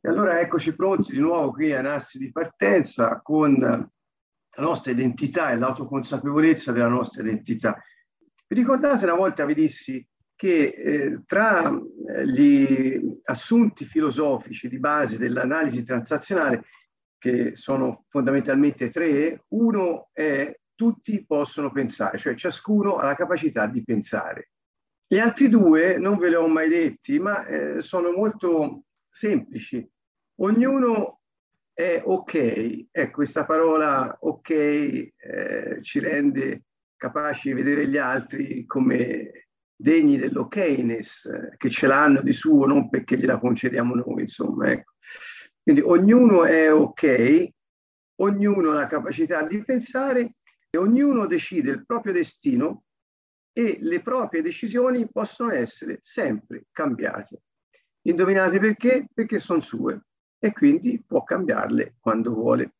E allora eccoci pronti di nuovo qui a Nassi di partenza con la nostra identità e l'autoconsapevolezza della nostra identità. Vi ricordate una volta vi dissi che eh, tra eh, gli assunti filosofici di base dell'analisi transazionale, che sono fondamentalmente tre, uno è tutti possono pensare, cioè ciascuno ha la capacità di pensare. Gli altri due non ve li ho mai detti, ma eh, sono molto semplici. Ognuno è ok, ecco, questa parola ok eh, ci rende capaci di vedere gli altri come degni dell'okness, eh, che ce l'hanno di suo, non perché gliela concediamo noi, insomma. Ecco. Quindi ognuno è ok, ognuno ha la capacità di pensare e ognuno decide il proprio destino e le proprie decisioni possono essere sempre cambiate. Indovinate perché? Perché sono sue e quindi può cambiarle quando vuole.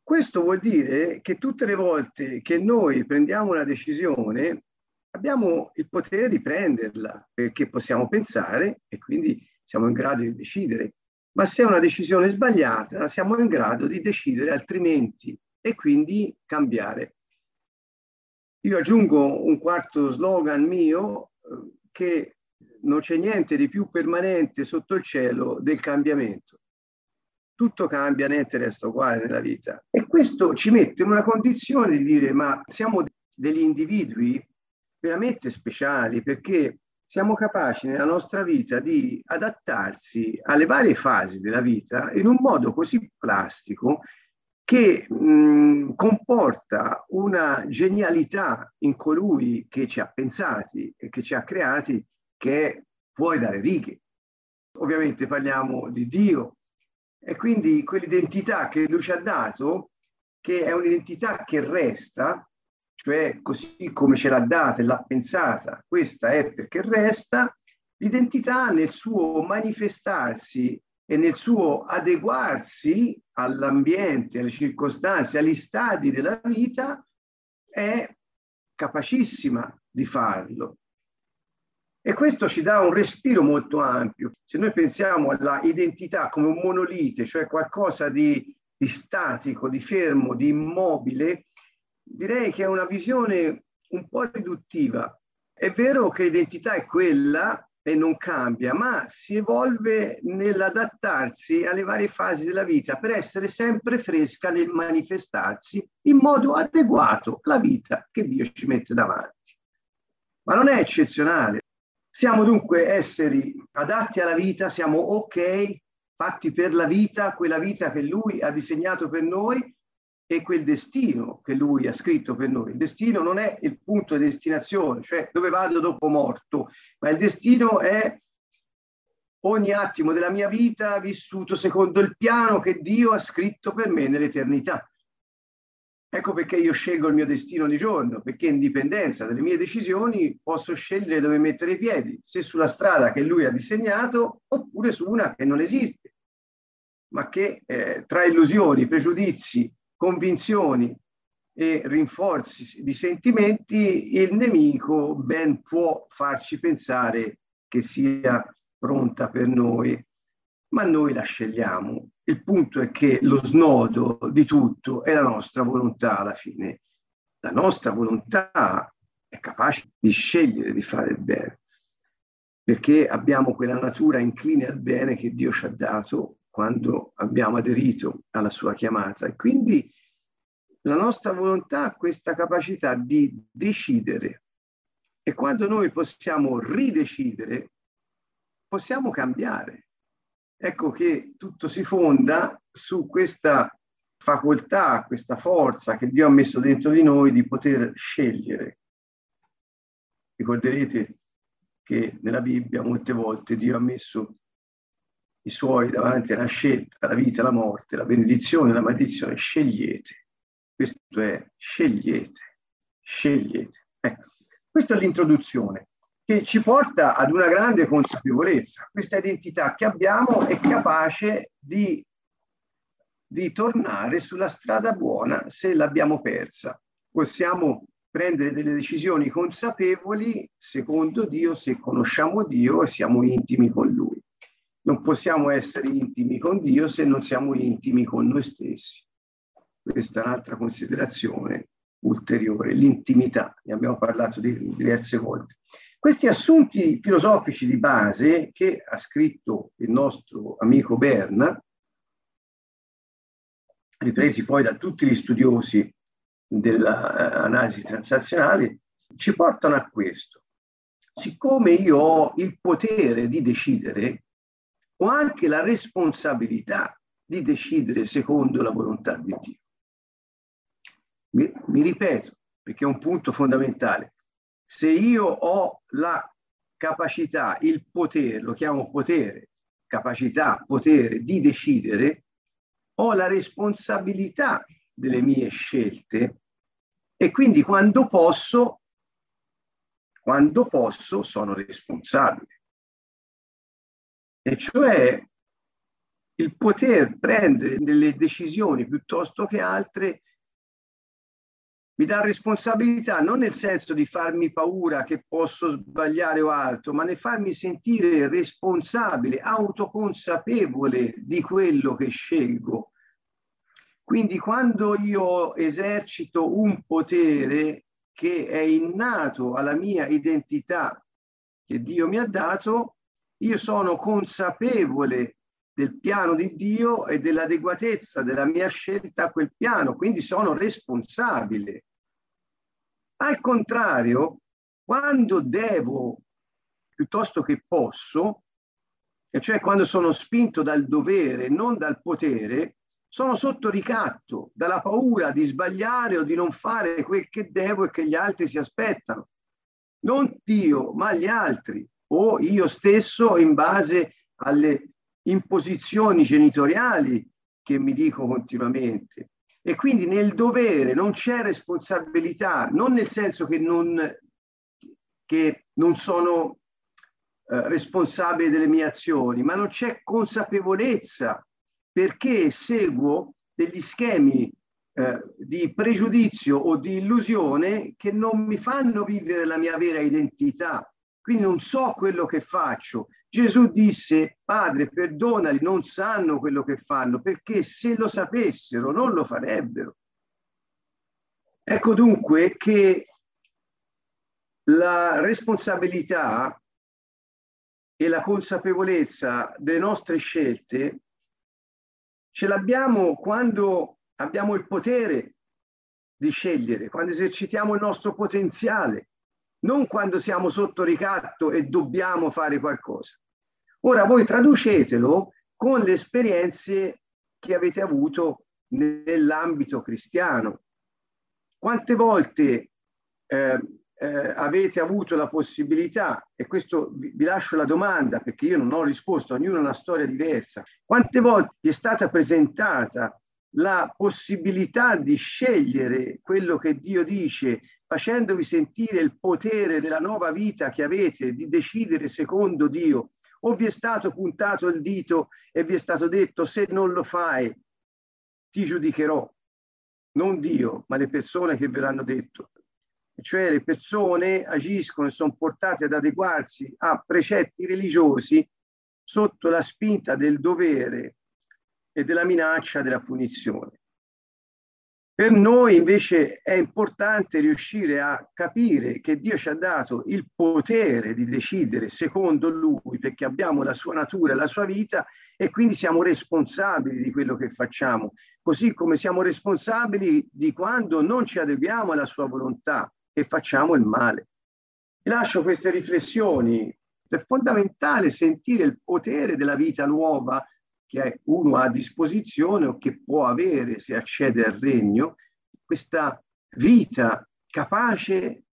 Questo vuol dire che tutte le volte che noi prendiamo una decisione abbiamo il potere di prenderla perché possiamo pensare e quindi siamo in grado di decidere. Ma se è una decisione sbagliata, siamo in grado di decidere altrimenti e quindi cambiare. Io aggiungo un quarto slogan mio eh, che non c'è niente di più permanente sotto il cielo del cambiamento. Tutto cambia, niente resta uguale nella vita. E questo ci mette in una condizione di dire ma siamo degli individui veramente speciali perché siamo capaci nella nostra vita di adattarsi alle varie fasi della vita in un modo così plastico che mh, comporta una genialità in colui che ci ha pensati e che ci ha creati che è fuori dalle righe. Ovviamente parliamo di Dio e quindi quell'identità che lui ci ha dato, che è un'identità che resta, cioè così come ce l'ha data e l'ha pensata, questa è perché resta, l'identità nel suo manifestarsi e nel suo adeguarsi all'ambiente, alle circostanze, agli stadi della vita, è capacissima di farlo. E questo ci dà un respiro molto ampio. Se noi pensiamo alla identità come un monolite, cioè qualcosa di, di statico, di fermo, di immobile, direi che è una visione un po' riduttiva. È vero che l'identità è quella, e non cambia, ma si evolve nell'adattarsi alle varie fasi della vita per essere sempre fresca nel manifestarsi in modo adeguato alla vita che Dio ci mette davanti. Ma non è eccezionale. Siamo dunque esseri adatti alla vita, siamo ok, fatti per la vita, quella vita che Lui ha disegnato per noi e quel destino che lui ha scritto per noi. Il destino non è il punto di destinazione, cioè dove vado dopo morto, ma il destino è ogni attimo della mia vita vissuto secondo il piano che Dio ha scritto per me nell'eternità. Ecco perché io scelgo il mio destino di giorno, perché in dipendenza dalle mie decisioni posso scegliere dove mettere i piedi, se sulla strada che lui ha disegnato oppure su una che non esiste, ma che eh, tra illusioni, pregiudizi convinzioni e rinforzi di sentimenti, il nemico ben può farci pensare che sia pronta per noi, ma noi la scegliamo. Il punto è che lo snodo di tutto è la nostra volontà alla fine. La nostra volontà è capace di scegliere di fare il bene, perché abbiamo quella natura incline al bene che Dio ci ha dato quando abbiamo aderito alla sua chiamata. E quindi la nostra volontà ha questa capacità di decidere. E quando noi possiamo ridecidere, possiamo cambiare. Ecco che tutto si fonda su questa facoltà, questa forza che Dio ha messo dentro di noi di poter scegliere. Ricorderete che nella Bibbia molte volte Dio ha messo i suoi davanti a una scelta, la vita, la morte, la benedizione, la maledizione, scegliete. Questo è scegliete, scegliete. Ecco, questa è l'introduzione che ci porta ad una grande consapevolezza. Questa identità che abbiamo è capace di, di tornare sulla strada buona se l'abbiamo persa. Possiamo prendere delle decisioni consapevoli secondo Dio se conosciamo Dio e siamo intimi con Lui. non possiamo essere intimi con Dio se non siamo intimi con noi stessi. Questa è un'altra considerazione ulteriore, l'intimità, ne abbiamo parlato di, diverse volte. Questi assunti filosofici di base che ha scritto il nostro amico Berna, ripresi poi da tutti gli studiosi dell'analisi transazionale, ci portano a questo. Siccome io ho il potere di decidere, ho anche la responsabilità di decidere secondo la volontà di Dio. Mi, mi ripeto, perché è un punto fondamentale. Se io ho la capacità, il potere, lo chiamo potere, capacità, potere di decidere, ho la responsabilità delle mie scelte. E quindi quando posso, quando posso sono responsabile. E cioè il poter prendere delle decisioni piuttosto che altre mi dà responsabilità non nel senso di farmi paura che posso sbagliare o altro, ma nel farmi sentire responsabile, autoconsapevole di quello che scelgo. Quindi quando io esercito un potere che è innato alla mia identità che Dio mi ha dato, io sono consapevole del piano di Dio e dell'adeguatezza della mia scelta a quel piano, quindi sono responsabile. Al contrario, quando devo piuttosto che posso, cioè quando sono spinto dal dovere, non dal potere, sono sotto ricatto dalla paura di sbagliare o di non fare quel che devo e che gli altri si aspettano. Non Dio, ma gli altri o io stesso in base alle imposizioni genitoriali che mi dico continuamente. E quindi nel dovere non c'è responsabilità, non nel senso che non, che non sono eh, responsabile delle mie azioni, ma non c'è consapevolezza perché seguo degli schemi eh, di pregiudizio o di illusione che non mi fanno vivere la mia vera identità quindi non so quello che faccio. Gesù disse, Padre, perdonali, non sanno quello che fanno, perché se lo sapessero non lo farebbero. Ecco dunque che la responsabilità e la consapevolezza delle nostre scelte ce l'abbiamo quando abbiamo il potere di scegliere, quando esercitiamo il nostro potenziale, non quando siamo sotto ricatto e dobbiamo fare qualcosa. Ora voi traducetelo con le esperienze che avete avuto nell'ambito cristiano. Quante volte eh, eh, avete avuto la possibilità, e questo vi, vi, lascio la domanda perché io non ho risposto, ognuno ha una storia diversa, quante volte vi è stata presentata la possibilità di scegliere quello che Dio dice, facendovi sentire il potere della nuova vita che avete di decidere secondo Dio, o vi è stato puntato il dito e vi è stato detto se non lo fai ti giudicherò, non Dio, ma le persone che ve l'hanno detto. Cioè le persone agiscono e sono portate ad adeguarsi a precetti religiosi sotto la spinta del dovere e della minaccia della punizione. Per noi invece è importante riuscire a capire che Dio ci ha dato il potere di decidere secondo Lui, perché abbiamo la sua natura e la sua vita e quindi siamo responsabili di quello che facciamo, così come siamo responsabili di quando non ci adeguiamo alla sua volontà e facciamo il male. Vi lascio queste riflessioni. È fondamentale sentire il potere della vita nuova che uno ha a disposizione o che può avere se accede al regno, questa vita capace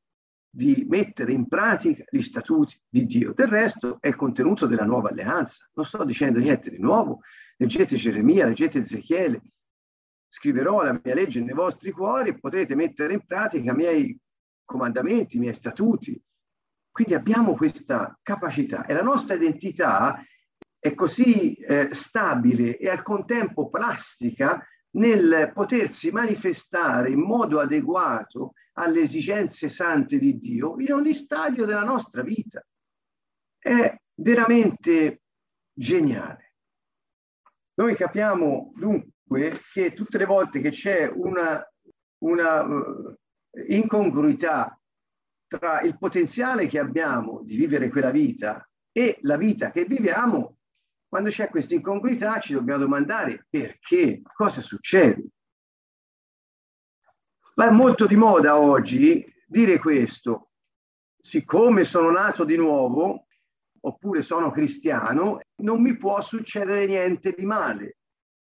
di mettere in pratica gli statuti di Dio. Del resto è il contenuto della nuova alleanza. Non sto dicendo niente di nuovo. Leggete Geremia, leggete Ezechiele. Scriverò la mia legge nei vostri cuori e potrete mettere in pratica i miei comandamenti, i miei statuti. Quindi abbiamo questa capacità e la nostra identità è così eh, stabile e al contempo plastica nel potersi manifestare in modo adeguato alle esigenze sante di Dio in ogni stadio della nostra vita. È veramente geniale. Noi capiamo dunque che tutte le volte che c'è una, una uh, incongruità tra il potenziale che abbiamo di vivere quella vita e la vita che viviamo, quando c'è questa incongruità ci dobbiamo domandare perché, cosa succede. Ma è molto di moda oggi dire questo, siccome sono nato di nuovo, oppure sono cristiano, non mi può succedere niente di male,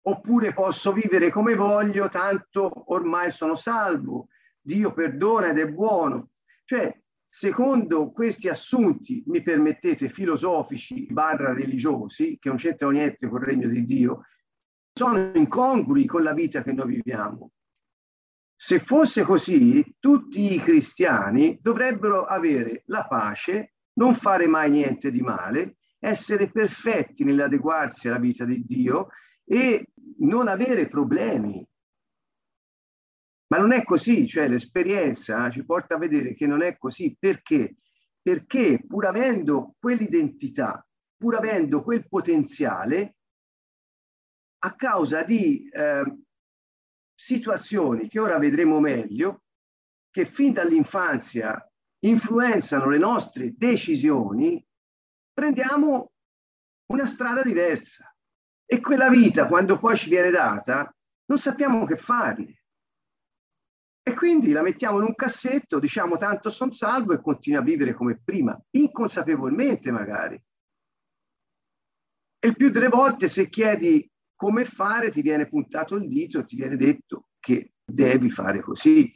oppure posso vivere come voglio, tanto ormai sono salvo, Dio perdona ed è buono. Cioè, secondo questi assunti, mi permettete, filosofici barra religiosi, che non c'entrano niente con il regno di Dio, sono incongrui con la vita che noi viviamo. Se fosse così, tutti i cristiani dovrebbero avere la pace, non fare mai niente di male, essere perfetti nell'adeguarsi alla vita di Dio e non avere problemi. Ma non è così, cioè l'esperienza ci porta a vedere che non è così. Perché? Perché pur avendo quell'identità, pur avendo quel potenziale, a causa di eh, situazioni che ora vedremo meglio, che fin dall'infanzia influenzano le nostre decisioni, prendiamo una strada diversa. E quella vita, quando poi ci viene data, non sappiamo che farne. E quindi la mettiamo in un cassetto, diciamo tanto sono salvo e continua a vivere come prima, inconsapevolmente magari. E il più delle volte se chiedi come fare ti viene puntato il dito ti viene detto che devi fare così.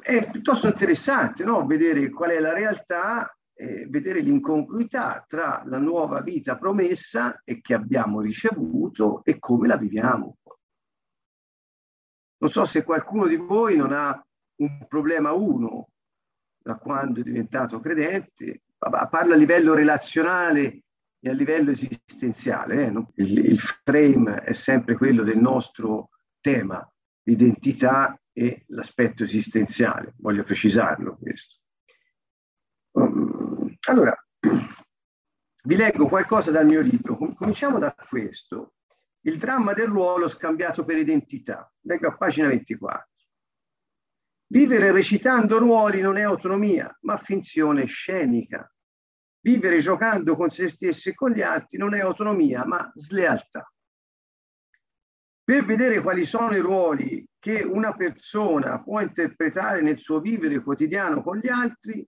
È piuttosto interessante no? vedere qual è la realtà, eh, vedere l'incongruità tra la nuova vita promessa e che abbiamo ricevuto e come la viviamo. Non so se qualcuno di voi non ha un problema uno da quando è diventato credente, parla a livello relazionale e a livello esistenziale. Eh? Il, il, frame è sempre quello del nostro tema, l'identità e l'aspetto esistenziale. Voglio precisarlo questo. Um, allora, vi leggo qualcosa dal mio libro. Cominciamo da questo. Il dramma del ruolo scambiato per identità. Leggo a pagina 24. Vivere recitando ruoli non è autonomia, ma finzione scenica. Vivere giocando con se stessi e con gli altri non è autonomia, ma slealtà. Per vedere quali sono i ruoli che una persona può interpretare nel suo vivere quotidiano con gli altri,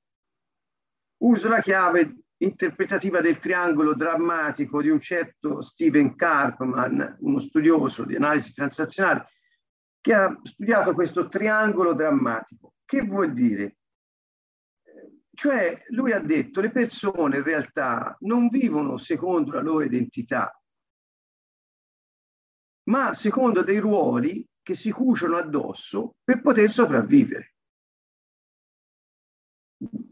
uso la chiave interpretativa del triangolo drammatico di un certo Steven Karpman, uno studioso di analisi transazionale, che ha studiato questo triangolo drammatico. Che vuol dire? Cioè, lui ha detto, le persone in realtà non vivono secondo la loro identità, ma secondo dei ruoli che si cuciono addosso per poter sopravvivere.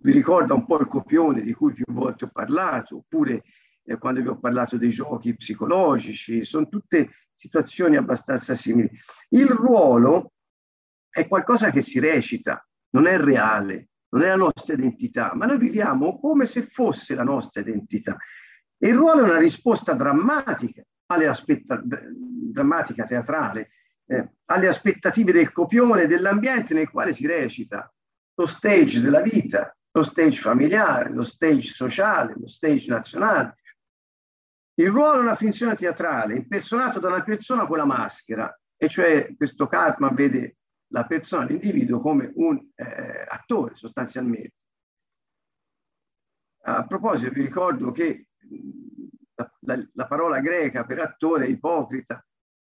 Vi ricorda un po' il copione di cui più volte ho parlato, oppure eh, quando vi ho parlato dei giochi psicologici, sono tutte situazioni abbastanza simili. Il ruolo è qualcosa che si recita, non è reale, non è la nostra identità, ma noi viviamo come se fosse la nostra identità. E il ruolo è una risposta drammatica alle aspetta, drammatica teatrale, eh, alle aspettative del copione, dell'ambiente nel quale si recita, lo stage della vita, lo stage familiare, lo stage sociale, lo stage nazionale. Il ruolo è una finzione teatrale impersonato da una persona con la maschera, e cioè questo Cartman vede la persona, l'individuo come un eh, attore sostanzialmente. A proposito, vi ricordo che la, la, la parola greca per attore è ipocrita.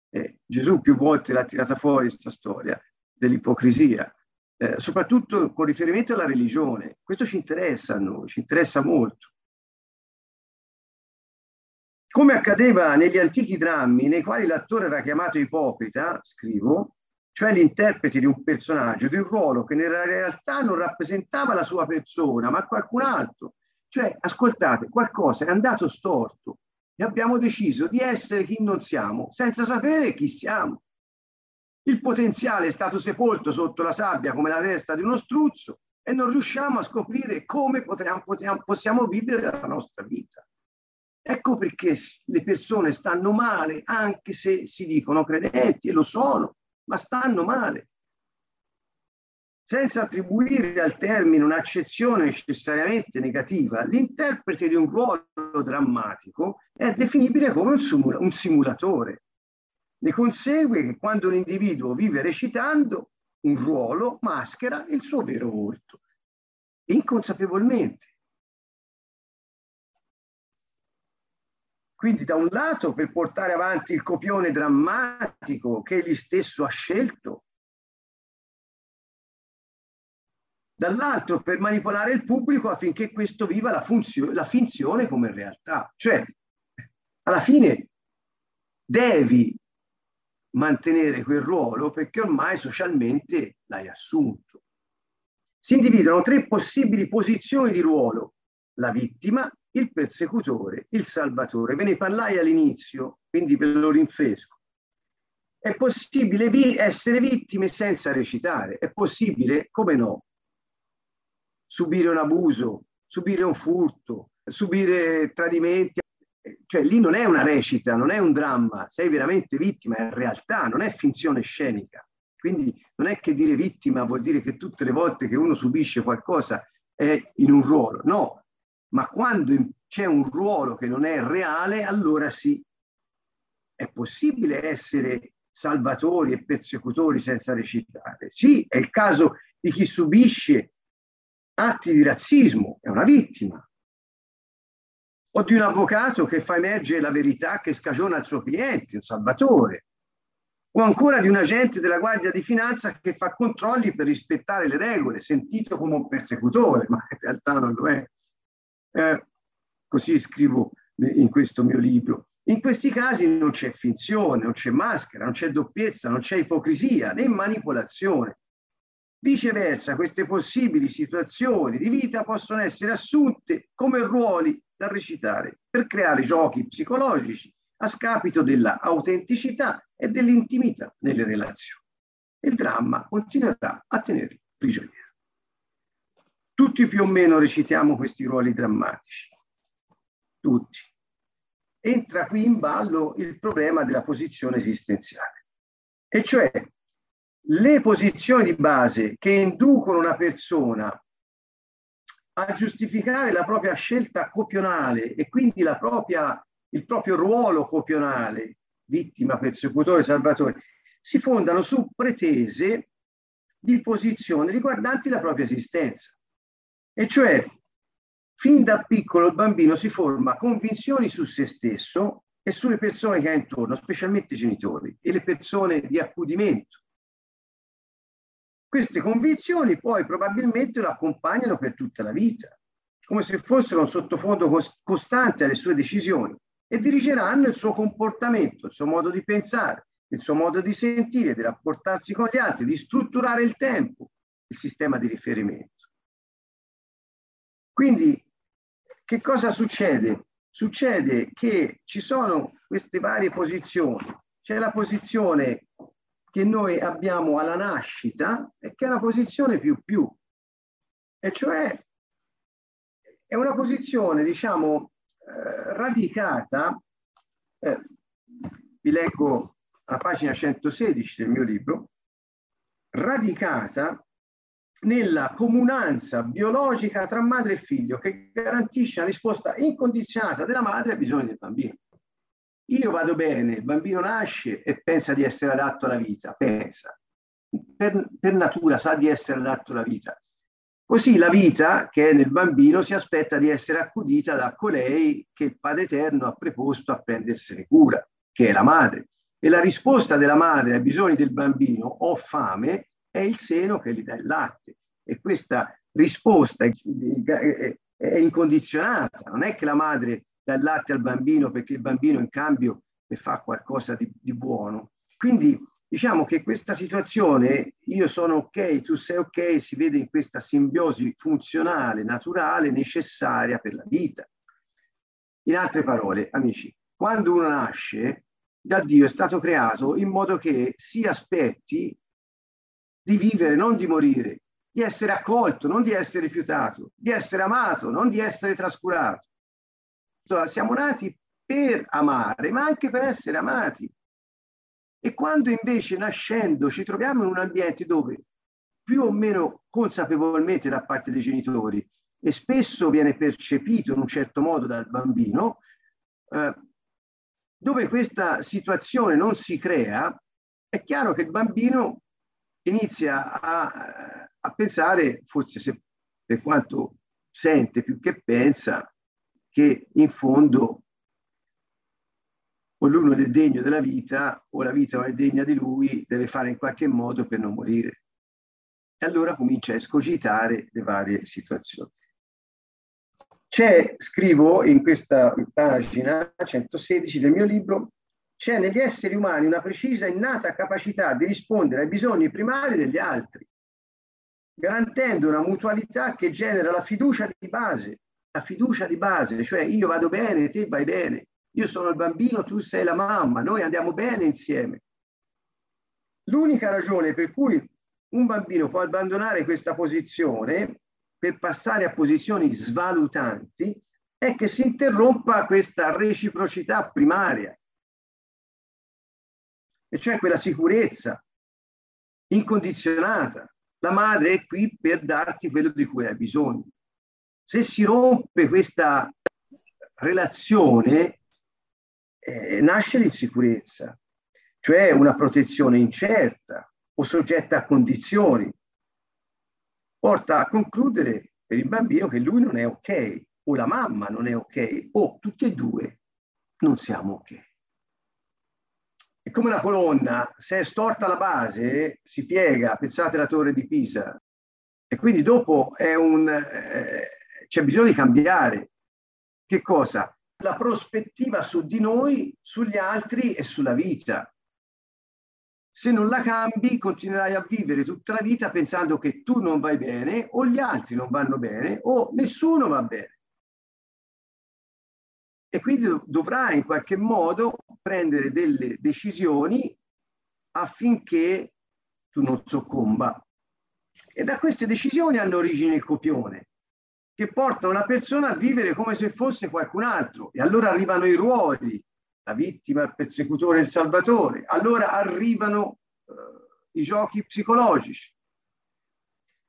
Eh, Gesù più volte l'ha tirata fuori questa storia dell'ipocrisia, eh, soprattutto con riferimento alla religione. Questo ci interessa a noi, ci interessa molto. Come accadeva negli antichi drammi nei quali l'attore era chiamato ipocrita, scrivo, cioè l'interprete di un personaggio, di un ruolo che nella realtà non rappresentava la sua persona, ma qualcun altro. Cioè, ascoltate, qualcosa è andato storto e abbiamo deciso di essere chi non siamo, senza sapere chi siamo. Il potenziale è stato sepolto sotto la sabbia come la testa di uno struzzo e non riusciamo a scoprire come potremmo, potremmo, possiamo vivere la nostra vita. Ecco perché le persone stanno male, anche se si dicono credenti, e lo sono, ma stanno male. Senza attribuire al termine un'accezione necessariamente negativa, l'interprete di un ruolo drammatico è definibile come un, simula- un simulatore. Ne consegue che quando un individuo vive recitando un ruolo, maschera il suo vero volto, inconsapevolmente. Quindi da un lato per portare avanti il copione drammatico che egli stesso ha scelto, dall'altro per manipolare il pubblico affinché questo viva la, funzio- la finzione come realtà. Cioè, alla fine devi mantenere quel ruolo perché ormai socialmente l'hai assunto. Si individuano tre possibili posizioni di ruolo, la vittima, il persecutore, il salvatore. Ve ne parlai all'inizio, quindi ve lo rinfresco. È possibile vi essere vittime senza recitare, è possibile, come no, subire un abuso, subire un furto, subire tradimenti. Cioè lì non è una recita, non è un dramma, sei veramente vittima, è realtà, non è finzione scenica. Quindi non è che dire vittima vuol dire che tutte le volte che uno subisce qualcosa è in un ruolo, no, ma quando c'è un ruolo che non è reale, allora sì, è possibile essere salvatori e persecutori senza recitare. Sì, è il caso di chi subisce atti di razzismo, è una vittima. O di un avvocato che fa emergere la verità che scagiona il suo cliente, un salvatore. O ancora di un agente della Guardia di Finanza che fa controlli per rispettare le regole, sentito come un persecutore, ma in realtà non lo è. Eh, così scrivo in questo mio libro. In questi casi non c'è finzione, non c'è maschera, non c'è doppiezza, non c'è ipocrisia né manipolazione. Viceversa, queste possibili situazioni di vita possono essere assunte come ruoli da recitare per creare giochi psicologici a scapito della autenticità e dell'intimità nelle relazioni. Il dramma continuerà a tenere prigioniero. Tutti più o meno recitiamo questi ruoli drammatici. Tutti. Entra qui in ballo il problema della posizione esistenziale. E cioè le posizioni di base che inducono una persona a giustificare la propria scelta copionale e quindi propria, il proprio ruolo copionale, vittima, persecutore, salvatore, si fondano su pretese di posizione riguardanti la propria esistenza. E cioè, fin da piccolo il bambino si forma convinzioni su se stesso e sulle persone che ha intorno, specialmente i genitori e le persone di accudimento. Queste convinzioni poi probabilmente lo accompagnano per tutta la vita, come se fossero un sottofondo costante alle sue decisioni e dirigeranno il suo comportamento, il suo modo di pensare, il suo modo di sentire, di rapportarsi con gli altri, di strutturare il tempo, il sistema di riferimento. Quindi che cosa succede? Succede che ci sono queste varie posizioni. C'è la posizione che noi abbiamo alla nascita e che è una posizione più più, e cioè è una posizione, diciamo, eh, radicata, eh, vi leggo a pagina 116 del mio libro, radicata nella comunanza biologica tra madre e figlio che garantisce una risposta incondizionata della madre ai bisogni del bambino. Io vado bene, il bambino nasce e pensa di essere adatto alla vita, pensa, per, per natura sa di essere adatto alla vita. Così la vita che è nel bambino si aspetta di essere accudita da colei che il Padre Eterno ha preposto a prendersene cura, che è la madre. E la risposta della madre ai bisogni del bambino, ho fame, è il seno che gli dà il latte. E questa risposta è, incondizionata, non è che la madre dà il latte al bambino perché il bambino in cambio ne fa qualcosa di, di buono. Quindi diciamo che questa situazione, io sono ok, tu sei ok, si vede in questa simbiosi funzionale, naturale, necessaria per la vita. In altre parole, amici, quando uno nasce, da Dio è stato creato in modo che si aspetti di vivere, non di morire, di essere accolto, non di essere rifiutato, di essere amato, non di essere trascurato. Siamo nati per amare, ma anche per essere amati. E quando invece nascendo ci troviamo in un ambiente dove più o meno consapevolmente da parte dei genitori e spesso viene percepito in un certo modo dal bambino, eh, dove questa situazione non si crea, è chiaro che il bambino inizia a, a pensare, forse se, per quanto sente più che pensa, che in fondo o lui non è degno della vita o la vita non è degna di lui, deve fare in qualche modo per non morire. E allora comincia a escogitare le varie situazioni. C'è, scrivo in questa pagina 116 del mio libro, c'è negli esseri umani una precisa innata capacità di rispondere ai bisogni primari degli altri, garantendo una mutualità che genera la fiducia di base, la fiducia di base, cioè io vado bene, te vai bene, io sono il bambino, tu sei la mamma, noi andiamo bene insieme. L'unica ragione per cui un bambino può abbandonare questa posizione per passare a posizioni svalutanti è che si interrompa questa reciprocità primaria, e cioè quella sicurezza incondizionata. La madre è qui per darti quello di cui hai bisogno. Se si rompe questa relazione, eh, nasce l'insicurezza, cioè una protezione incerta o soggetta a condizioni porta a concludere per il bambino che lui non è ok, o la mamma non è ok, o tutti e due non siamo ok. È come una colonna, se è storta la base, si piega, pensate alla torre di Pisa, e quindi dopo un, eh, c'è bisogno di cambiare. Che cosa? La prospettiva su di noi, sugli altri e sulla vita se non la cambi continuerai a vivere tutta la vita pensando che tu non vai bene o gli altri non vanno bene o nessuno va bene. E quindi dovrai in qualche modo prendere delle decisioni affinché tu non soccomba. E da queste decisioni hanno origine il copione, che porta una persona a vivere come se fosse qualcun altro. E allora arrivano i ruoli, la vittima, il persecutore, il salvatore. Allora arrivano eh, i giochi psicologici.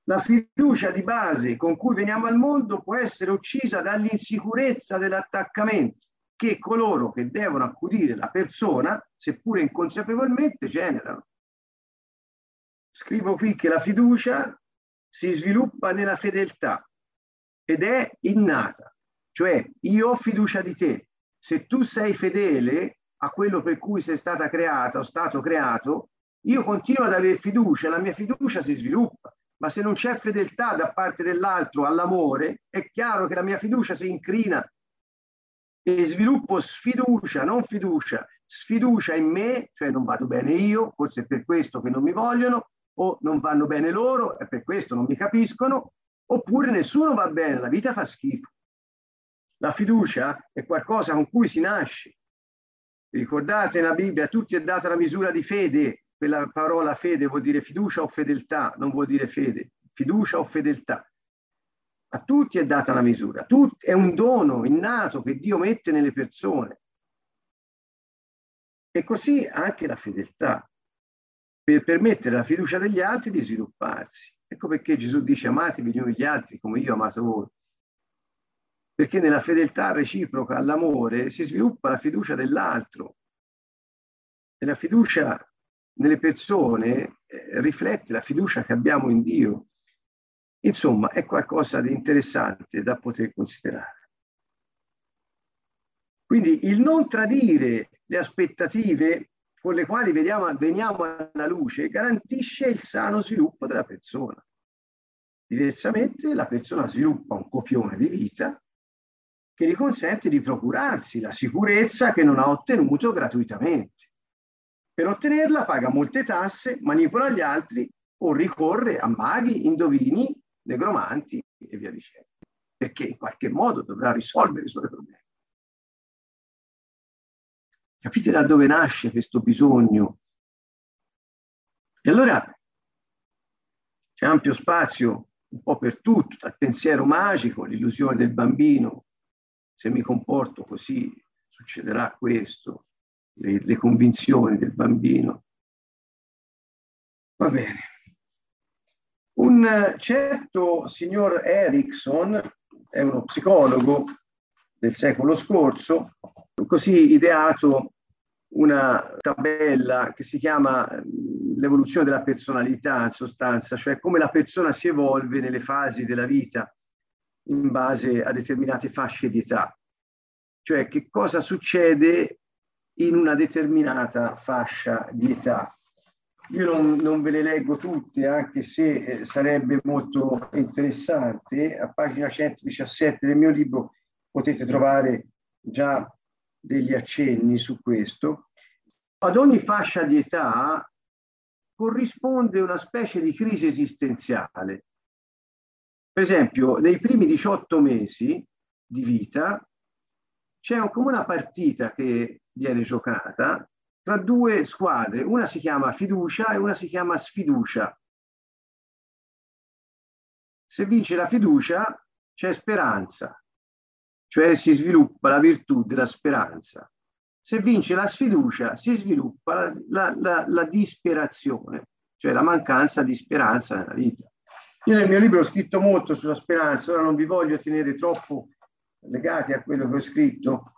La fiducia di base con cui veniamo al mondo può essere uccisa dall'insicurezza dell'attaccamento che coloro che devono accudire la persona, seppure inconsapevolmente, generano. Scrivo qui che la fiducia si sviluppa nella fedeltà ed è innata, cioè io ho fiducia di te, se tu sei fedele a quello per cui sei stata creata o stato creato, io continuo ad avere fiducia, la mia fiducia si sviluppa. Ma se non c'è fedeltà da parte dell'altro all'amore, è chiaro che la mia fiducia si incrina. E sviluppo sfiducia, non fiducia, sfiducia in me, cioè non vado bene io, forse è per questo che non mi vogliono, o non vanno bene loro, è per questo non mi capiscono, oppure nessuno va bene, la vita fa schifo. La fiducia è qualcosa con cui si nasce. Ricordate nella Bibbia, a tutti è data la misura di fede. Quella parola fede vuol dire fiducia o fedeltà, non vuol dire fede. Fiducia o fedeltà. A tutti è data la misura. Tut- è un dono innato che Dio mette nelle persone. E così anche la fedeltà, per permettere alla fiducia degli altri di svilupparsi. Ecco perché Gesù dice amatevi gli uni gli altri come io ho amato voi perché nella fedeltà reciproca all'amore si sviluppa la fiducia dell'altro e la fiducia nelle persone eh, riflette la fiducia che abbiamo in Dio. Insomma, è qualcosa di interessante da poter considerare. Quindi il non tradire le aspettative con le quali veniamo, veniamo alla luce garantisce il sano sviluppo della persona. Diversamente la persona sviluppa un copione di vita che gli consente di procurarsi la sicurezza che non ha ottenuto gratuitamente. Per ottenerla paga molte tasse, manipola gli altri o ricorre a maghi, indovini, negromanti e via dicendo, perché in qualche modo dovrà risolvere i suoi problemi. Capite da dove nasce questo bisogno? E allora c'è ampio spazio un po' per tutto, dal pensiero magico, l'illusione del bambino, se mi comporto così succederà questo, le, le convinzioni del bambino. Va bene. Un certo signor Erickson, è uno psicologo del secolo scorso, così ideato una tabella che si chiama l'evoluzione della personalità in sostanza, cioè come la persona si evolve nelle fasi della vita in base a determinate fasce di età, cioè che cosa succede in una determinata fascia di età. Io non, non ve le leggo tutte, anche se eh, sarebbe molto interessante. A pagina 117 del mio libro potete trovare già degli accenni su questo. Ad ogni fascia di età corrisponde una specie di crisi esistenziale. Per esempio, nei primi 18 mesi di vita c'è come una partita che viene giocata tra due squadre, una si chiama fiducia e una si chiama sfiducia. Se vince la fiducia c'è speranza, cioè si sviluppa la virtù della speranza. Se vince la sfiducia si sviluppa la, la, la, la disperazione, cioè la mancanza di speranza nella vita. Io nel mio libro ho scritto molto sulla speranza, ora non vi voglio tenere troppo legati a quello che ho scritto,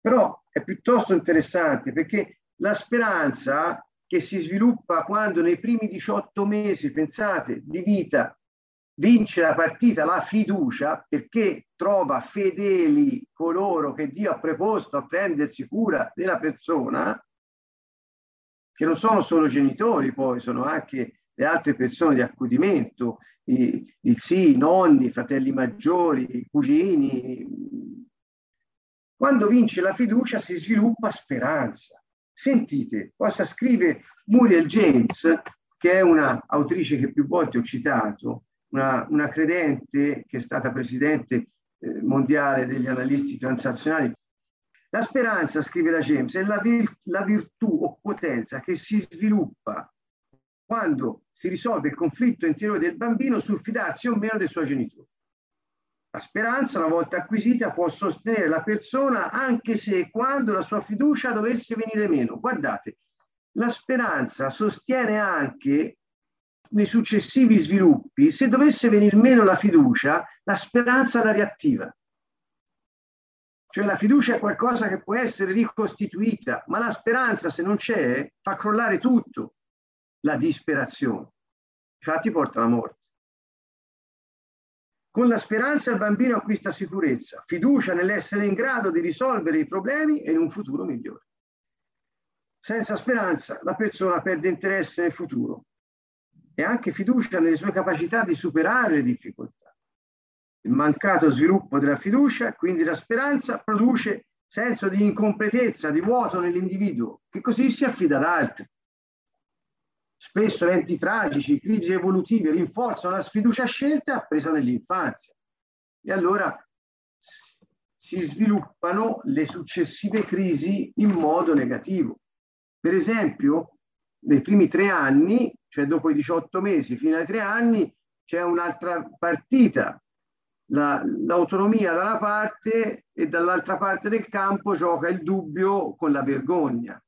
però è piuttosto interessante perché la speranza che si sviluppa quando nei primi 18 mesi, pensate, di vita vince la partita la fiducia perché trova fedeli coloro che Dio ha preposto a prendersi cura della persona, che non sono solo genitori, poi sono anche le altre persone di accudimento, i, i zii, i nonni, i fratelli maggiori, i cugini. Quando vince la fiducia si sviluppa speranza. Sentite cosa scrive Muriel James, che è una autrice che più volte ho citato, una, una credente che è stata presidente eh, mondiale degli analisti transazionali. La speranza, scrive la James, è la, vir- la virtù o potenza che si sviluppa quando si risolve il conflitto interiore del bambino sul fidarsi o meno dei suoi genitori. La speranza, una volta acquisita, può sostenere la persona anche se e quando la sua fiducia dovesse venire meno. Guardate, la speranza sostiene anche nei successivi sviluppi, se dovesse venire meno la fiducia, la speranza la riattiva. Cioè la fiducia è qualcosa che può essere ricostituita, ma la speranza se non c'è fa crollare tutto, la disperazione. Infatti porta alla morte. Con la speranza il bambino acquista sicurezza, fiducia nell'essere in grado di risolvere i problemi e in un futuro migliore. Senza speranza la persona perde interesse nel futuro, e anche fiducia nelle sue capacità di superare le difficoltà. Il mancato sviluppo della fiducia, quindi la speranza, produce senso di incompletezza, di vuoto nell'individuo, che così si affida ad altri. Spesso eventi tragici, crisi evolutive rinforzano la sfiducia scelta appresa nell'infanzia. E allora si sviluppano le successive crisi in modo negativo. Per esempio, nei primi tre anni cioè dopo i 18 mesi fino ai tre anni c'è un'altra partita. La, l'autonomia da una parte e dall'altra parte del campo gioca il dubbio con la vergogna.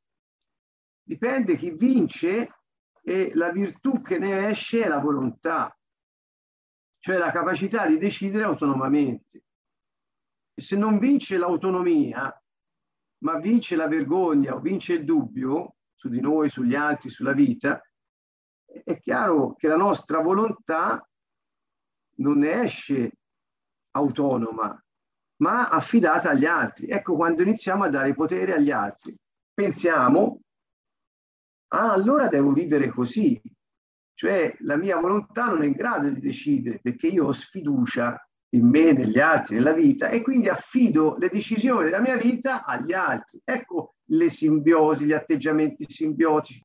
Dipende chi vince e la virtù che ne esce è la volontà, cioè la capacità di decidere autonomamente. E se non vince l'autonomia, ma vince la vergogna o vince il dubbio su di noi, sugli altri, sulla vita, è chiaro che la nostra volontà non ne esce autonoma, ma affidata agli altri. Ecco quando iniziamo a dare potere agli altri. Pensiamo, ah, allora devo vivere così, cioè la mia volontà non è in grado di decidere perché io ho sfiducia in me, negli altri, nella vita e quindi affido le decisioni della mia vita agli altri. Ecco le simbiosi, gli atteggiamenti simbiotici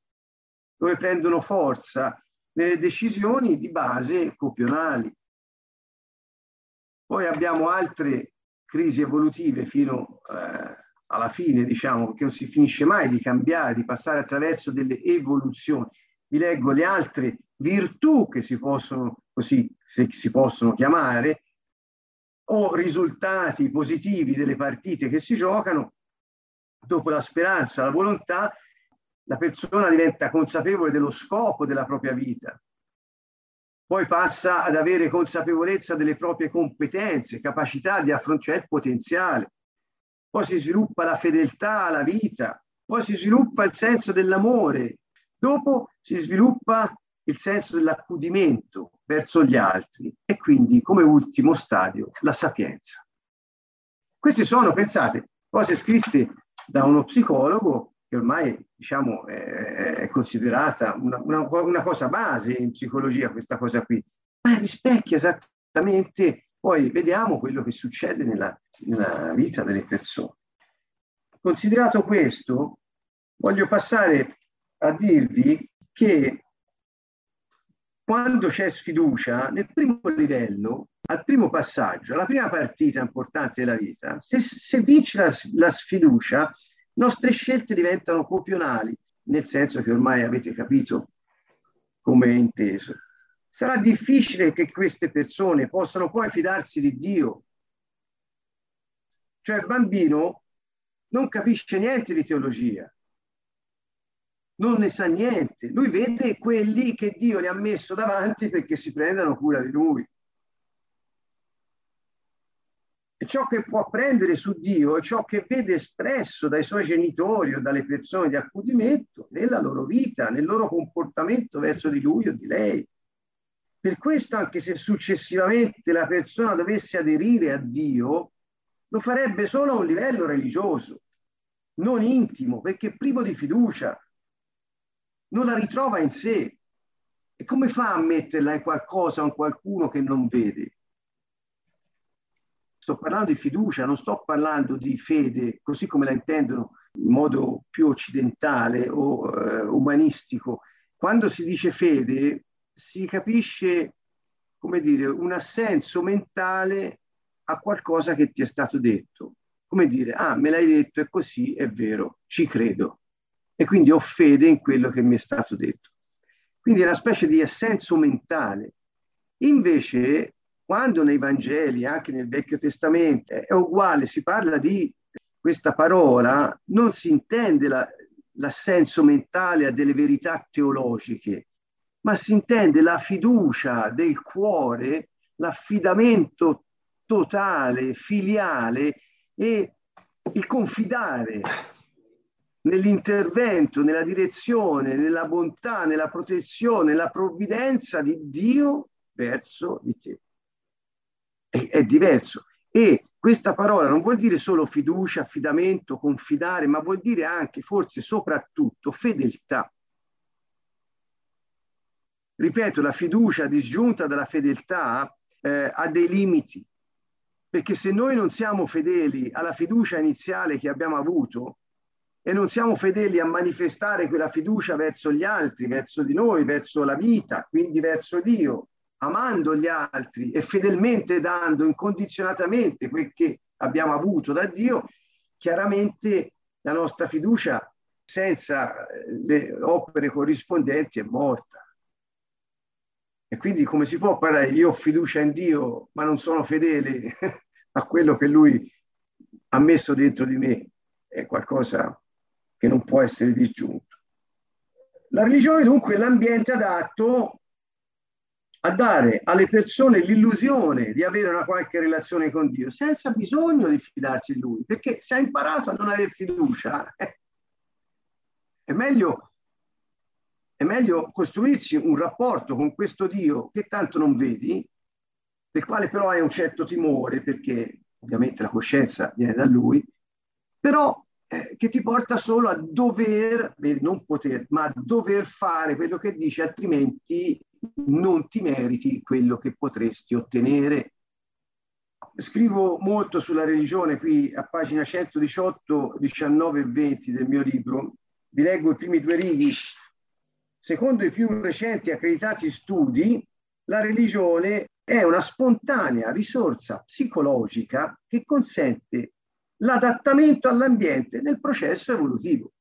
dove prendono forza nelle decisioni di base copionali. Poi abbiamo altre crisi evolutive fino eh, alla fine, diciamo, che non si finisce mai di cambiare, di passare attraverso delle evoluzioni. Vi leggo le altre virtù che si possono, così si possono chiamare, o risultati positivi delle partite che si giocano, dopo la speranza, la volontà, la persona diventa consapevole dello scopo della propria vita. Poi passa ad avere consapevolezza delle proprie competenze, capacità di affrontare il potenziale. Poi si sviluppa la fedeltà alla vita, poi si sviluppa il senso dell'amore, dopo si sviluppa il senso dell'accudimento verso gli altri e quindi come ultimo stadio la sapienza. Queste sono, pensate, cose scritte da uno psicologo che ormai diciamo, è, considerata una, una, una, cosa base in psicologia, questa cosa qui, ma rispecchia esattamente, poi vediamo quello che succede nella, nella vita delle persone. Considerato questo, voglio passare a dirvi che quando c'è sfiducia, nel primo livello, al primo passaggio, alla prima partita importante della vita, se, se vince la, la sfiducia, nostre scelte diventano copionali, nel senso che ormai avete capito come è inteso. Sarà difficile che queste persone possano poi fidarsi di Dio. Cioè il bambino non capisce niente di teologia, non ne sa niente. Lui vede quelli che Dio gli ha messo davanti perché si prendano cura di lui. E ciò che può apprendere su Dio è ciò che vede espresso dai suoi genitori o dalle persone di accudimento nella loro vita, nel loro comportamento verso di lui o di lei. Per questo, anche se successivamente la persona dovesse aderire a Dio, lo farebbe solo a un livello religioso, non intimo, perché privo di fiducia, non la ritrova in sé. E come fa a metterla in qualcosa in qualcuno che non vede? Sto parlando di fiducia, non sto parlando di fede, così come la intendono in modo più occidentale o eh, umanistico. Quando si dice fede, si capisce, come dire, un assenso mentale a qualcosa che ti è stato detto. Come dire, ah, me l'hai detto, è così, è vero, ci credo e quindi ho fede in quello che mi è stato detto. Quindi è una specie di assenso mentale. Invece, quando nei Vangeli, anche nel Vecchio Testamento, è uguale, si parla di questa parola, non si intende la, l'assenso mentale a delle verità teologiche, ma si intende la fiducia del cuore, l'affidamento totale, filiale e il confidare nell'intervento, nella direzione, nella bontà, nella protezione, nella provvidenza di Dio verso di te. È, è diverso. E questa parola non vuol dire solo fiducia, affidamento, confidare, ma vuol dire anche, forse soprattutto, fedeltà. Ripeto, la fiducia disgiunta dalla fedeltà eh, ha dei limiti, perché se noi non siamo fedeli alla fiducia iniziale che abbiamo avuto, e non siamo fedeli a manifestare quella fiducia verso gli altri, verso di noi, verso la vita, quindi verso Dio, amando gli altri e fedelmente dando incondizionatamente quel che abbiamo avuto da Dio, chiaramente la nostra fiducia senza eh, le opere corrispondenti è morta. E quindi come si può parlare, io ho fiducia in Dio, ma non sono fedele a quello che Lui ha messo dentro di me? È qualcosa che non può essere disgiunto. La religione dunque è l'ambiente adatto a dare alle persone l'illusione di avere una qualche relazione con Dio senza bisogno di fidarsi di Lui, perché se ha imparato a non avere fiducia, eh, è, meglio, è meglio costruirsi un rapporto con questo Dio che tanto non vedi, del quale però hai un certo timore, perché ovviamente la coscienza viene da Lui, però eh, che ti porta solo a dover, non poter, ma a dover fare quello che dice, altrimenti non ti meriti quello che potresti ottenere. Scrivo molto sulla religione qui a pagina 118, 19 e 20 del mio libro. Vi leggo i primi due righi. Secondo i più recenti accreditati studi, la religione è una spontanea risorsa psicologica che consente l'adattamento all'ambiente nel processo evolutivo.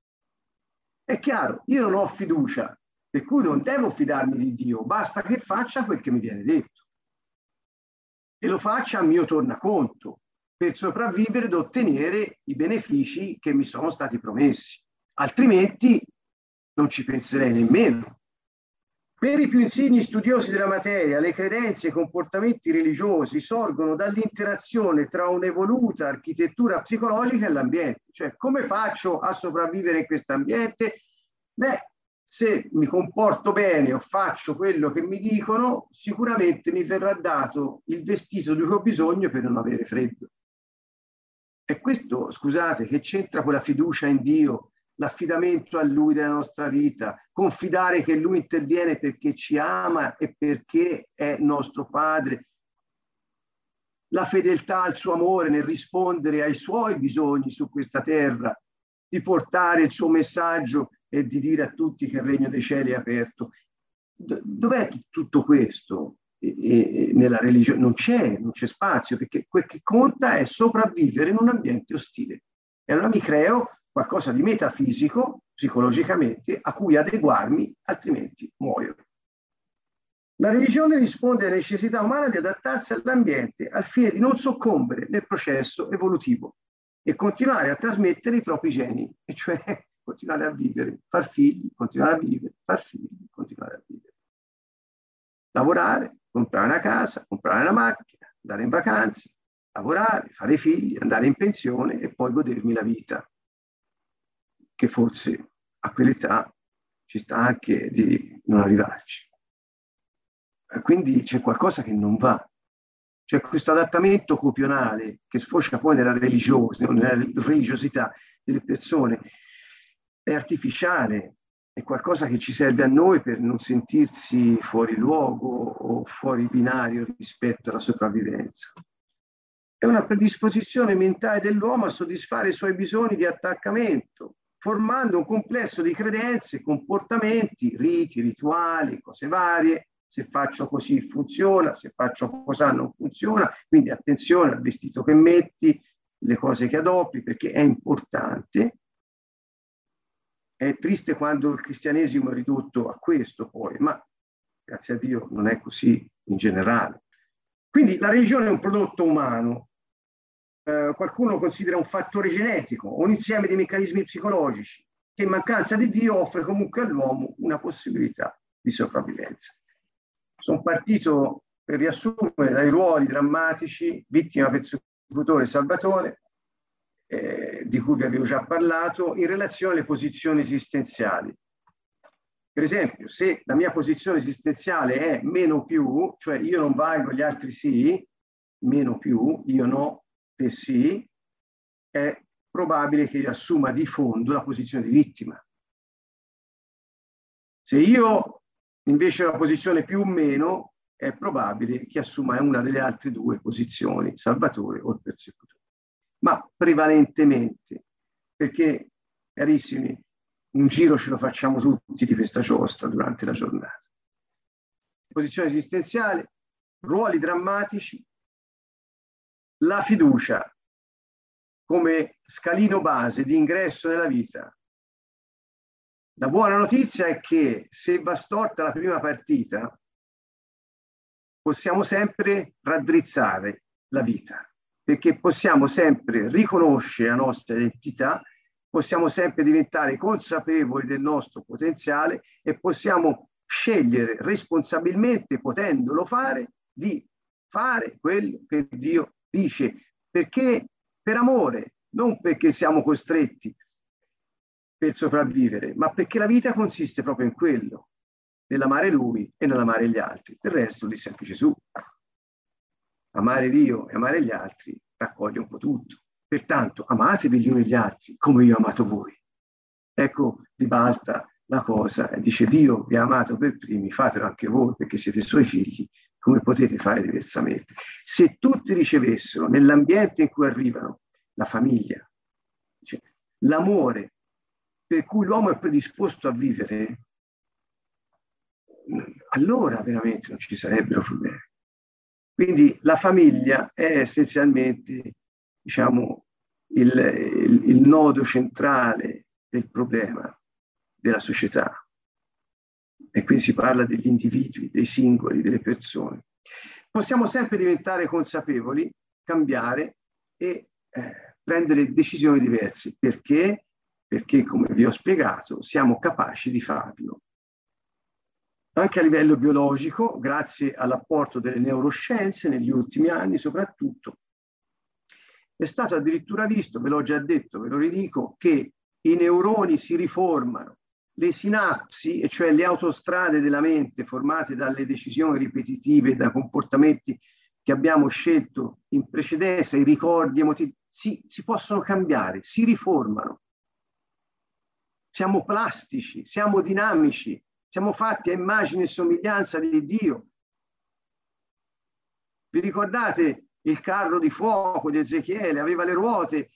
È chiaro, io non ho fiducia, per cui non devo fidarmi di Dio, basta che faccia quel che mi viene detto. E lo faccia a mio tornaconto, per sopravvivere ed ottenere i benefici che mi sono stati promessi. Altrimenti non ci penserei nemmeno. Per i più insigni studiosi della materia, le credenze e i comportamenti religiosi sorgono dall'interazione tra un'evoluta architettura psicologica e l'ambiente. Cioè, come faccio a sopravvivere in questo ambiente? Beh, se mi comporto bene o faccio quello che mi dicono, sicuramente mi verrà dato il vestito di cui ho bisogno per non avere freddo. E questo, scusate, che c'entra con la fiducia in Dio, l'affidamento a Lui della nostra vita, confidare che Lui interviene perché ci ama e perché è nostro Padre, la fedeltà al suo amore nel rispondere ai suoi bisogni su questa terra, di portare il suo messaggio e di dire a tutti che il regno dei cieli è aperto. Dov'è tutto questo? Nella religione non c'è, non c'è spazio, perché quel che conta è sopravvivere in un ambiente ostile. E allora mi creo qualcosa di metafisico, psicologicamente, a cui adeguarmi, altrimenti muoio. La religione risponde alla necessità umana di adattarsi all'ambiente al fine di non soccombere nel processo evolutivo e continuare a trasmettere i propri geni, e cioè continuare a vivere, far figli, continuare a vivere, far figli, continuare a vivere. Lavorare, comprare una casa, comprare una macchina, andare in vacanza, lavorare, fare figli, andare in pensione e poi godermi la vita, che forse a quell'età ci sta anche di non arrivarci. Quindi c'è qualcosa che non va. C'è questo adattamento copionale che sfocia poi nella, nella religiosità delle persone è artificiale, è qualcosa che ci serve a noi per non sentirsi fuori luogo o fuori binario rispetto alla sopravvivenza. È una predisposizione mentale dell'uomo a soddisfare i suoi bisogni di attaccamento, formando un complesso di credenze, comportamenti, riti, rituali, cose varie. Se faccio così funziona, se faccio così non funziona. Quindi attenzione al vestito che metti, le cose che adoppi, perché è importante è triste quando il cristianesimo è ridotto a questo poi, ma grazie a Dio non è così in generale. Quindi la religione è un prodotto umano, eh, qualcuno considera un fattore genetico, un insieme di meccanismi psicologici che in mancanza di Dio offre comunque all'uomo una possibilità di sopravvivenza. Sono partito per riassumere dai ruoli drammatici, vittima, persecutore salvatore, eh, di cui vi avevo già parlato, in relazione alle posizioni esistenziali. Per esempio, se la mia posizione esistenziale è meno più, cioè io non valgo, gli altri sì, meno più, io no, te sì, è probabile che io assuma di fondo la posizione di vittima. Se io invece ho la posizione più o meno, è probabile che assuma una delle altre due posizioni, salvatore o persecutore ma prevalentemente, perché, carissimi, un giro ce lo facciamo tutti di questa giostra durante la giornata. Posizione esistenziale, ruoli drammatici, la fiducia come scalino base di ingresso nella vita. La buona notizia è che se va storta la prima partita, possiamo sempre raddrizzare la vita perché possiamo sempre riconoscere la nostra identità, possiamo sempre diventare consapevoli del nostro potenziale e possiamo scegliere responsabilmente, potendolo fare, di fare quello che Dio dice, perché? Per amore, non perché siamo costretti per sopravvivere, ma perché la vita consiste proprio in quello, nell'amare Lui e nell'amare gli altri. Del resto disse anche Gesù, amare Dio e amare gli altri raccoglie un po' tutto. Pertanto amatevi gli uni gli altri come io ho amato voi. Ecco, ribalta la cosa e dice Dio vi ha amato per primi, fatelo anche voi perché siete suoi figli, come potete fare diversamente? Se tutti ricevessero nell'ambiente in cui arrivano, la famiglia, cioè, l'amore per cui l'uomo è predisposto a vivere, allora veramente non ci sarebbero problemi. Quindi la famiglia è essenzialmente, diciamo, il, il, il nodo centrale del problema della società. E qui si parla degli individui, dei singoli, delle persone. Possiamo sempre diventare consapevoli, cambiare e eh, prendere decisioni diverse. Perché? Perché, come vi ho spiegato, siamo capaci di farlo. Anche a livello biologico, grazie all'apporto delle neuroscienze negli ultimi anni soprattutto, è stato addirittura visto, ve l'ho già detto, ve lo ridico, che i neuroni si riformano, le sinapsi, e cioè le autostrade della mente formate dalle decisioni ripetitive da comportamenti che abbiamo scelto in precedenza, i ricordi emotivi, si, si possono cambiare, si riformano. Siamo plastici, siamo dinamici, siamo fatti a immagine e somiglianza di Dio. Vi ricordate il carro di fuoco di Ezechiele? Aveva le ruote,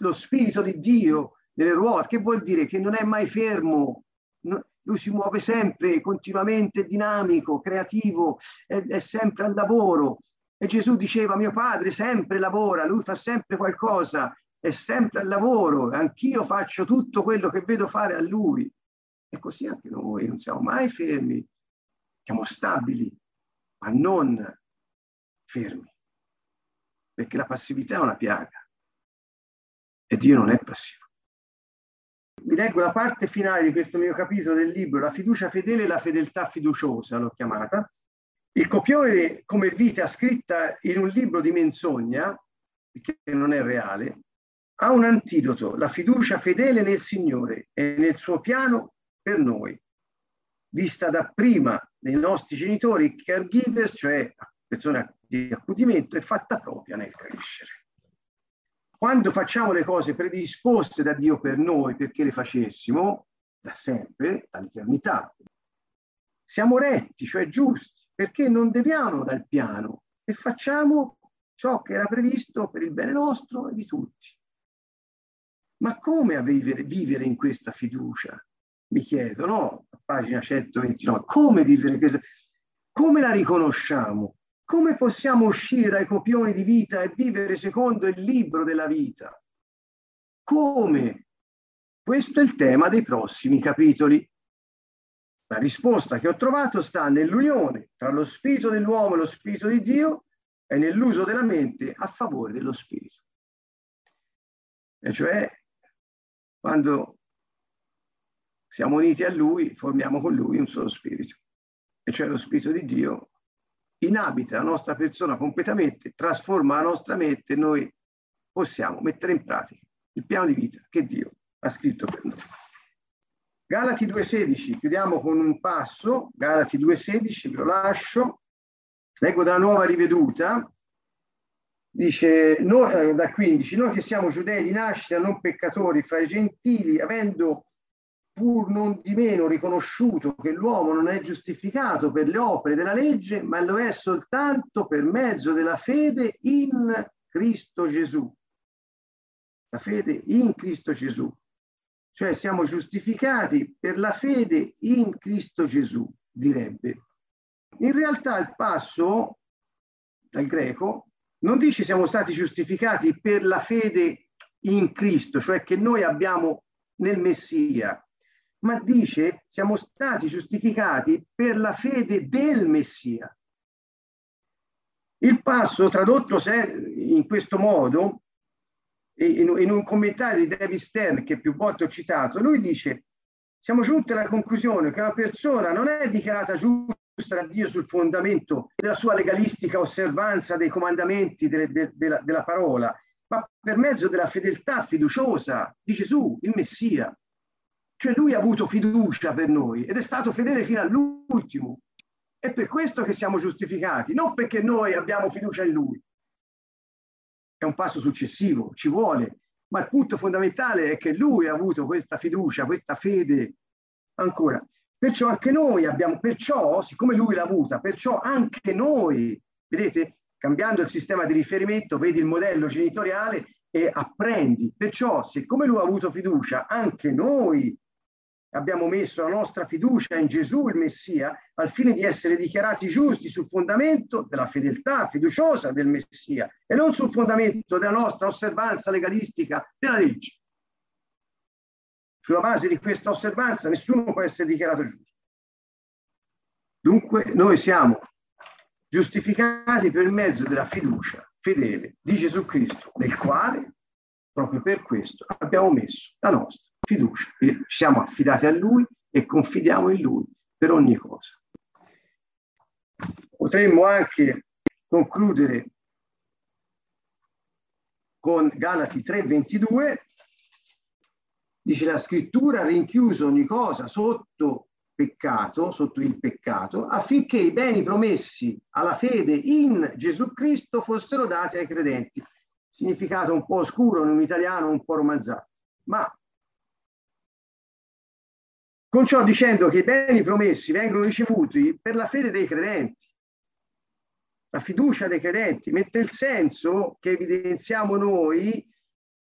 lo spirito di Dio nelle ruote. Che vuol dire? Che non è mai fermo. Lui si muove sempre, continuamente dinamico, creativo, è, è sempre al lavoro. E Gesù diceva, mio padre sempre lavora, lui fa sempre qualcosa, è sempre al lavoro, anch'io faccio tutto quello che vedo fare a lui. E così anche noi non siamo mai fermi, siamo stabili, ma non fermi, perché la passività è una piaga e Dio non è passivo. Vi leggo la parte finale di questo mio capitolo del libro, La fiducia fedele e la fedeltà fiduciosa, l'ho chiamata. Il copione come vita scritta in un libro di menzogna, che non è reale, ha un antidoto, la fiducia fedele nel Signore e nel suo piano per noi, vista dapprima dai nostri genitori caregivers, cioè persone di accudimento, è fatta propria nel crescere. Quando facciamo le cose predisposte da Dio per noi perché le facessimo, da sempre, dall'eternità, siamo retti, cioè giusti, perché non deviamo dal piano e facciamo ciò che era previsto per il bene nostro e di tutti. Ma come vivere, vivere in questa fiducia? Mi chiedo, no? A pagina 129, come vivere questa Come la riconosciamo? Come possiamo uscire dai copioni di vita e vivere secondo il libro della vita? Come? Questo è il tema dei prossimi capitoli. La risposta che ho trovato sta nell'unione tra lo spirito dell'uomo e lo spirito di Dio e nell'uso della mente a favore dello spirito. E cioè quando siamo uniti a Lui, formiamo con Lui un solo spirito, e cioè lo spirito di Dio inabita la nostra persona completamente, trasforma la nostra mente e noi possiamo mettere in pratica il piano di vita che Dio ha scritto per noi. Galati 2.16, chiudiamo con un passo, Galati 2.16, ve lo lascio, leggo dalla nuova riveduta, dice noi, eh, dal 15, noi che siamo giudei di nascita, non peccatori fra i gentili, avendo pur non di meno riconosciuto che l'uomo non è giustificato per le opere della legge, ma lo è soltanto per mezzo della fede in Cristo Gesù. La fede in Cristo Gesù. Cioè siamo giustificati per la fede in Cristo Gesù, direbbe. In realtà il passo dal greco non dice siamo stati giustificati per la fede in Cristo, cioè che noi abbiamo nel Messia, ma dice siamo stati giustificati per la fede del Messia. Il passo tradotto in questo modo, in un commentario di David Stern che più volte ho citato, lui dice siamo giunti alla conclusione che una persona non è dichiarata giusta da Dio sul fondamento della sua legalistica osservanza dei comandamenti de, de, de, della parola, ma per mezzo della fedeltà fiduciosa di Gesù, il Messia. Cioè lui ha avuto fiducia per noi ed è stato fedele fino all'ultimo. È per questo che siamo giustificati, non perché noi abbiamo fiducia in lui. È un passo successivo, ci vuole, ma il punto fondamentale è che lui ha avuto questa fiducia, questa fede. Ancora, Perciò anche noi abbiamo, perciò, siccome lui l'ha avuta, perciò anche noi, vedete, cambiando il sistema di riferimento, vedi il modello genitoriale e apprendi. Perciò, siccome lui ha avuto fiducia, anche noi abbiamo messo la nostra fiducia in Gesù, il Messia, al fine di essere dichiarati giusti sul fondamento della fedeltà fiduciosa del Messia e non sul fondamento della nostra osservanza legalistica della legge. Sulla base di questa osservanza nessuno può essere dichiarato giusto. Dunque noi siamo giustificati per mezzo della fiducia fedele di Gesù Cristo, nel quale, proprio per questo, abbiamo messo la nostra fiducia. Ci siamo affidati a Lui e confidiamo in Lui per ogni cosa. Potremmo anche concludere con Galati 3:22, dice la scrittura, rinchiuso ogni cosa sotto peccato, sotto il peccato, affinché i beni promessi alla fede in Gesù Cristo fossero dati ai credenti. Significato un po' oscuro in un italiano, un po' romanzato. Ma con ciò dicendo che i beni promessi vengono ricevuti per la fede dei credenti, la fiducia dei credenti, mentre il senso che evidenziamo noi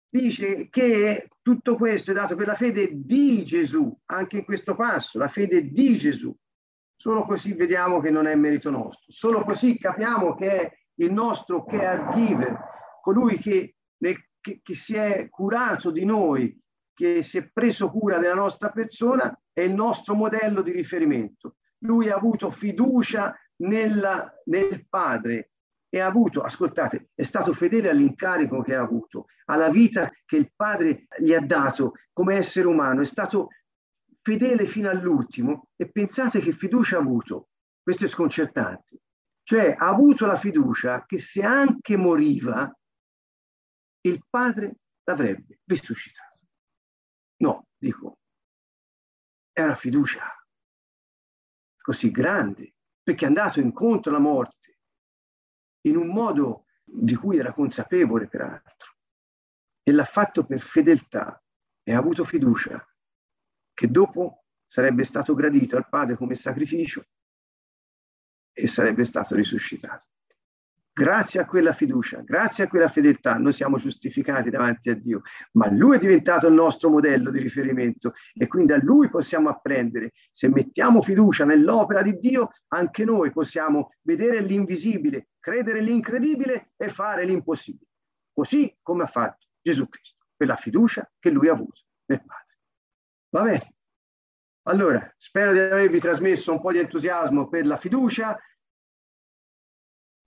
dice che tutto questo è dato per la fede di Gesù, anche in questo passo, la fede di Gesù. Solo così vediamo che non è merito nostro, solo così capiamo che è il nostro caregiver, colui che, nel, che, che si è curato di noi, che si è preso cura della nostra persona, è il nostro modello di riferimento. Lui ha avuto fiducia nella, nel Padre e ha avuto, ascoltate, è stato fedele all'incarico che ha avuto, alla vita che il Padre gli ha dato come essere umano, è stato fedele fino all'ultimo e pensate che fiducia ha avuto, questo è sconcertante, cioè ha avuto la fiducia che se anche moriva, il Padre l'avrebbe risuscitato. No, dico, è una fiducia così grande, perché è andato incontro alla morte in un modo di cui era consapevole peraltro e l'ha fatto per fedeltà e ha avuto fiducia che dopo sarebbe stato gradito al Padre come sacrificio e sarebbe stato risuscitato. Grazie a quella fiducia, grazie a quella fedeltà, noi siamo giustificati davanti a Dio, ma Lui è diventato il nostro modello di riferimento e quindi a Lui possiamo apprendere. Se mettiamo fiducia nell'opera di Dio, anche noi possiamo vedere l'invisibile, credere l'incredibile e fare l'impossibile, così come ha fatto Gesù Cristo, per la fiducia che Lui ha avuto nel Padre. Va bene? Allora, spero di avervi trasmesso un po' di entusiasmo per la fiducia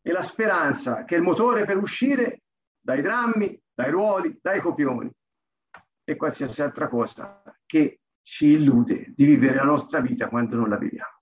e la speranza che è il motore per uscire dai drammi, dai ruoli, dai copioni e qualsiasi altra cosa che ci illude di vivere la nostra vita quando non la viviamo.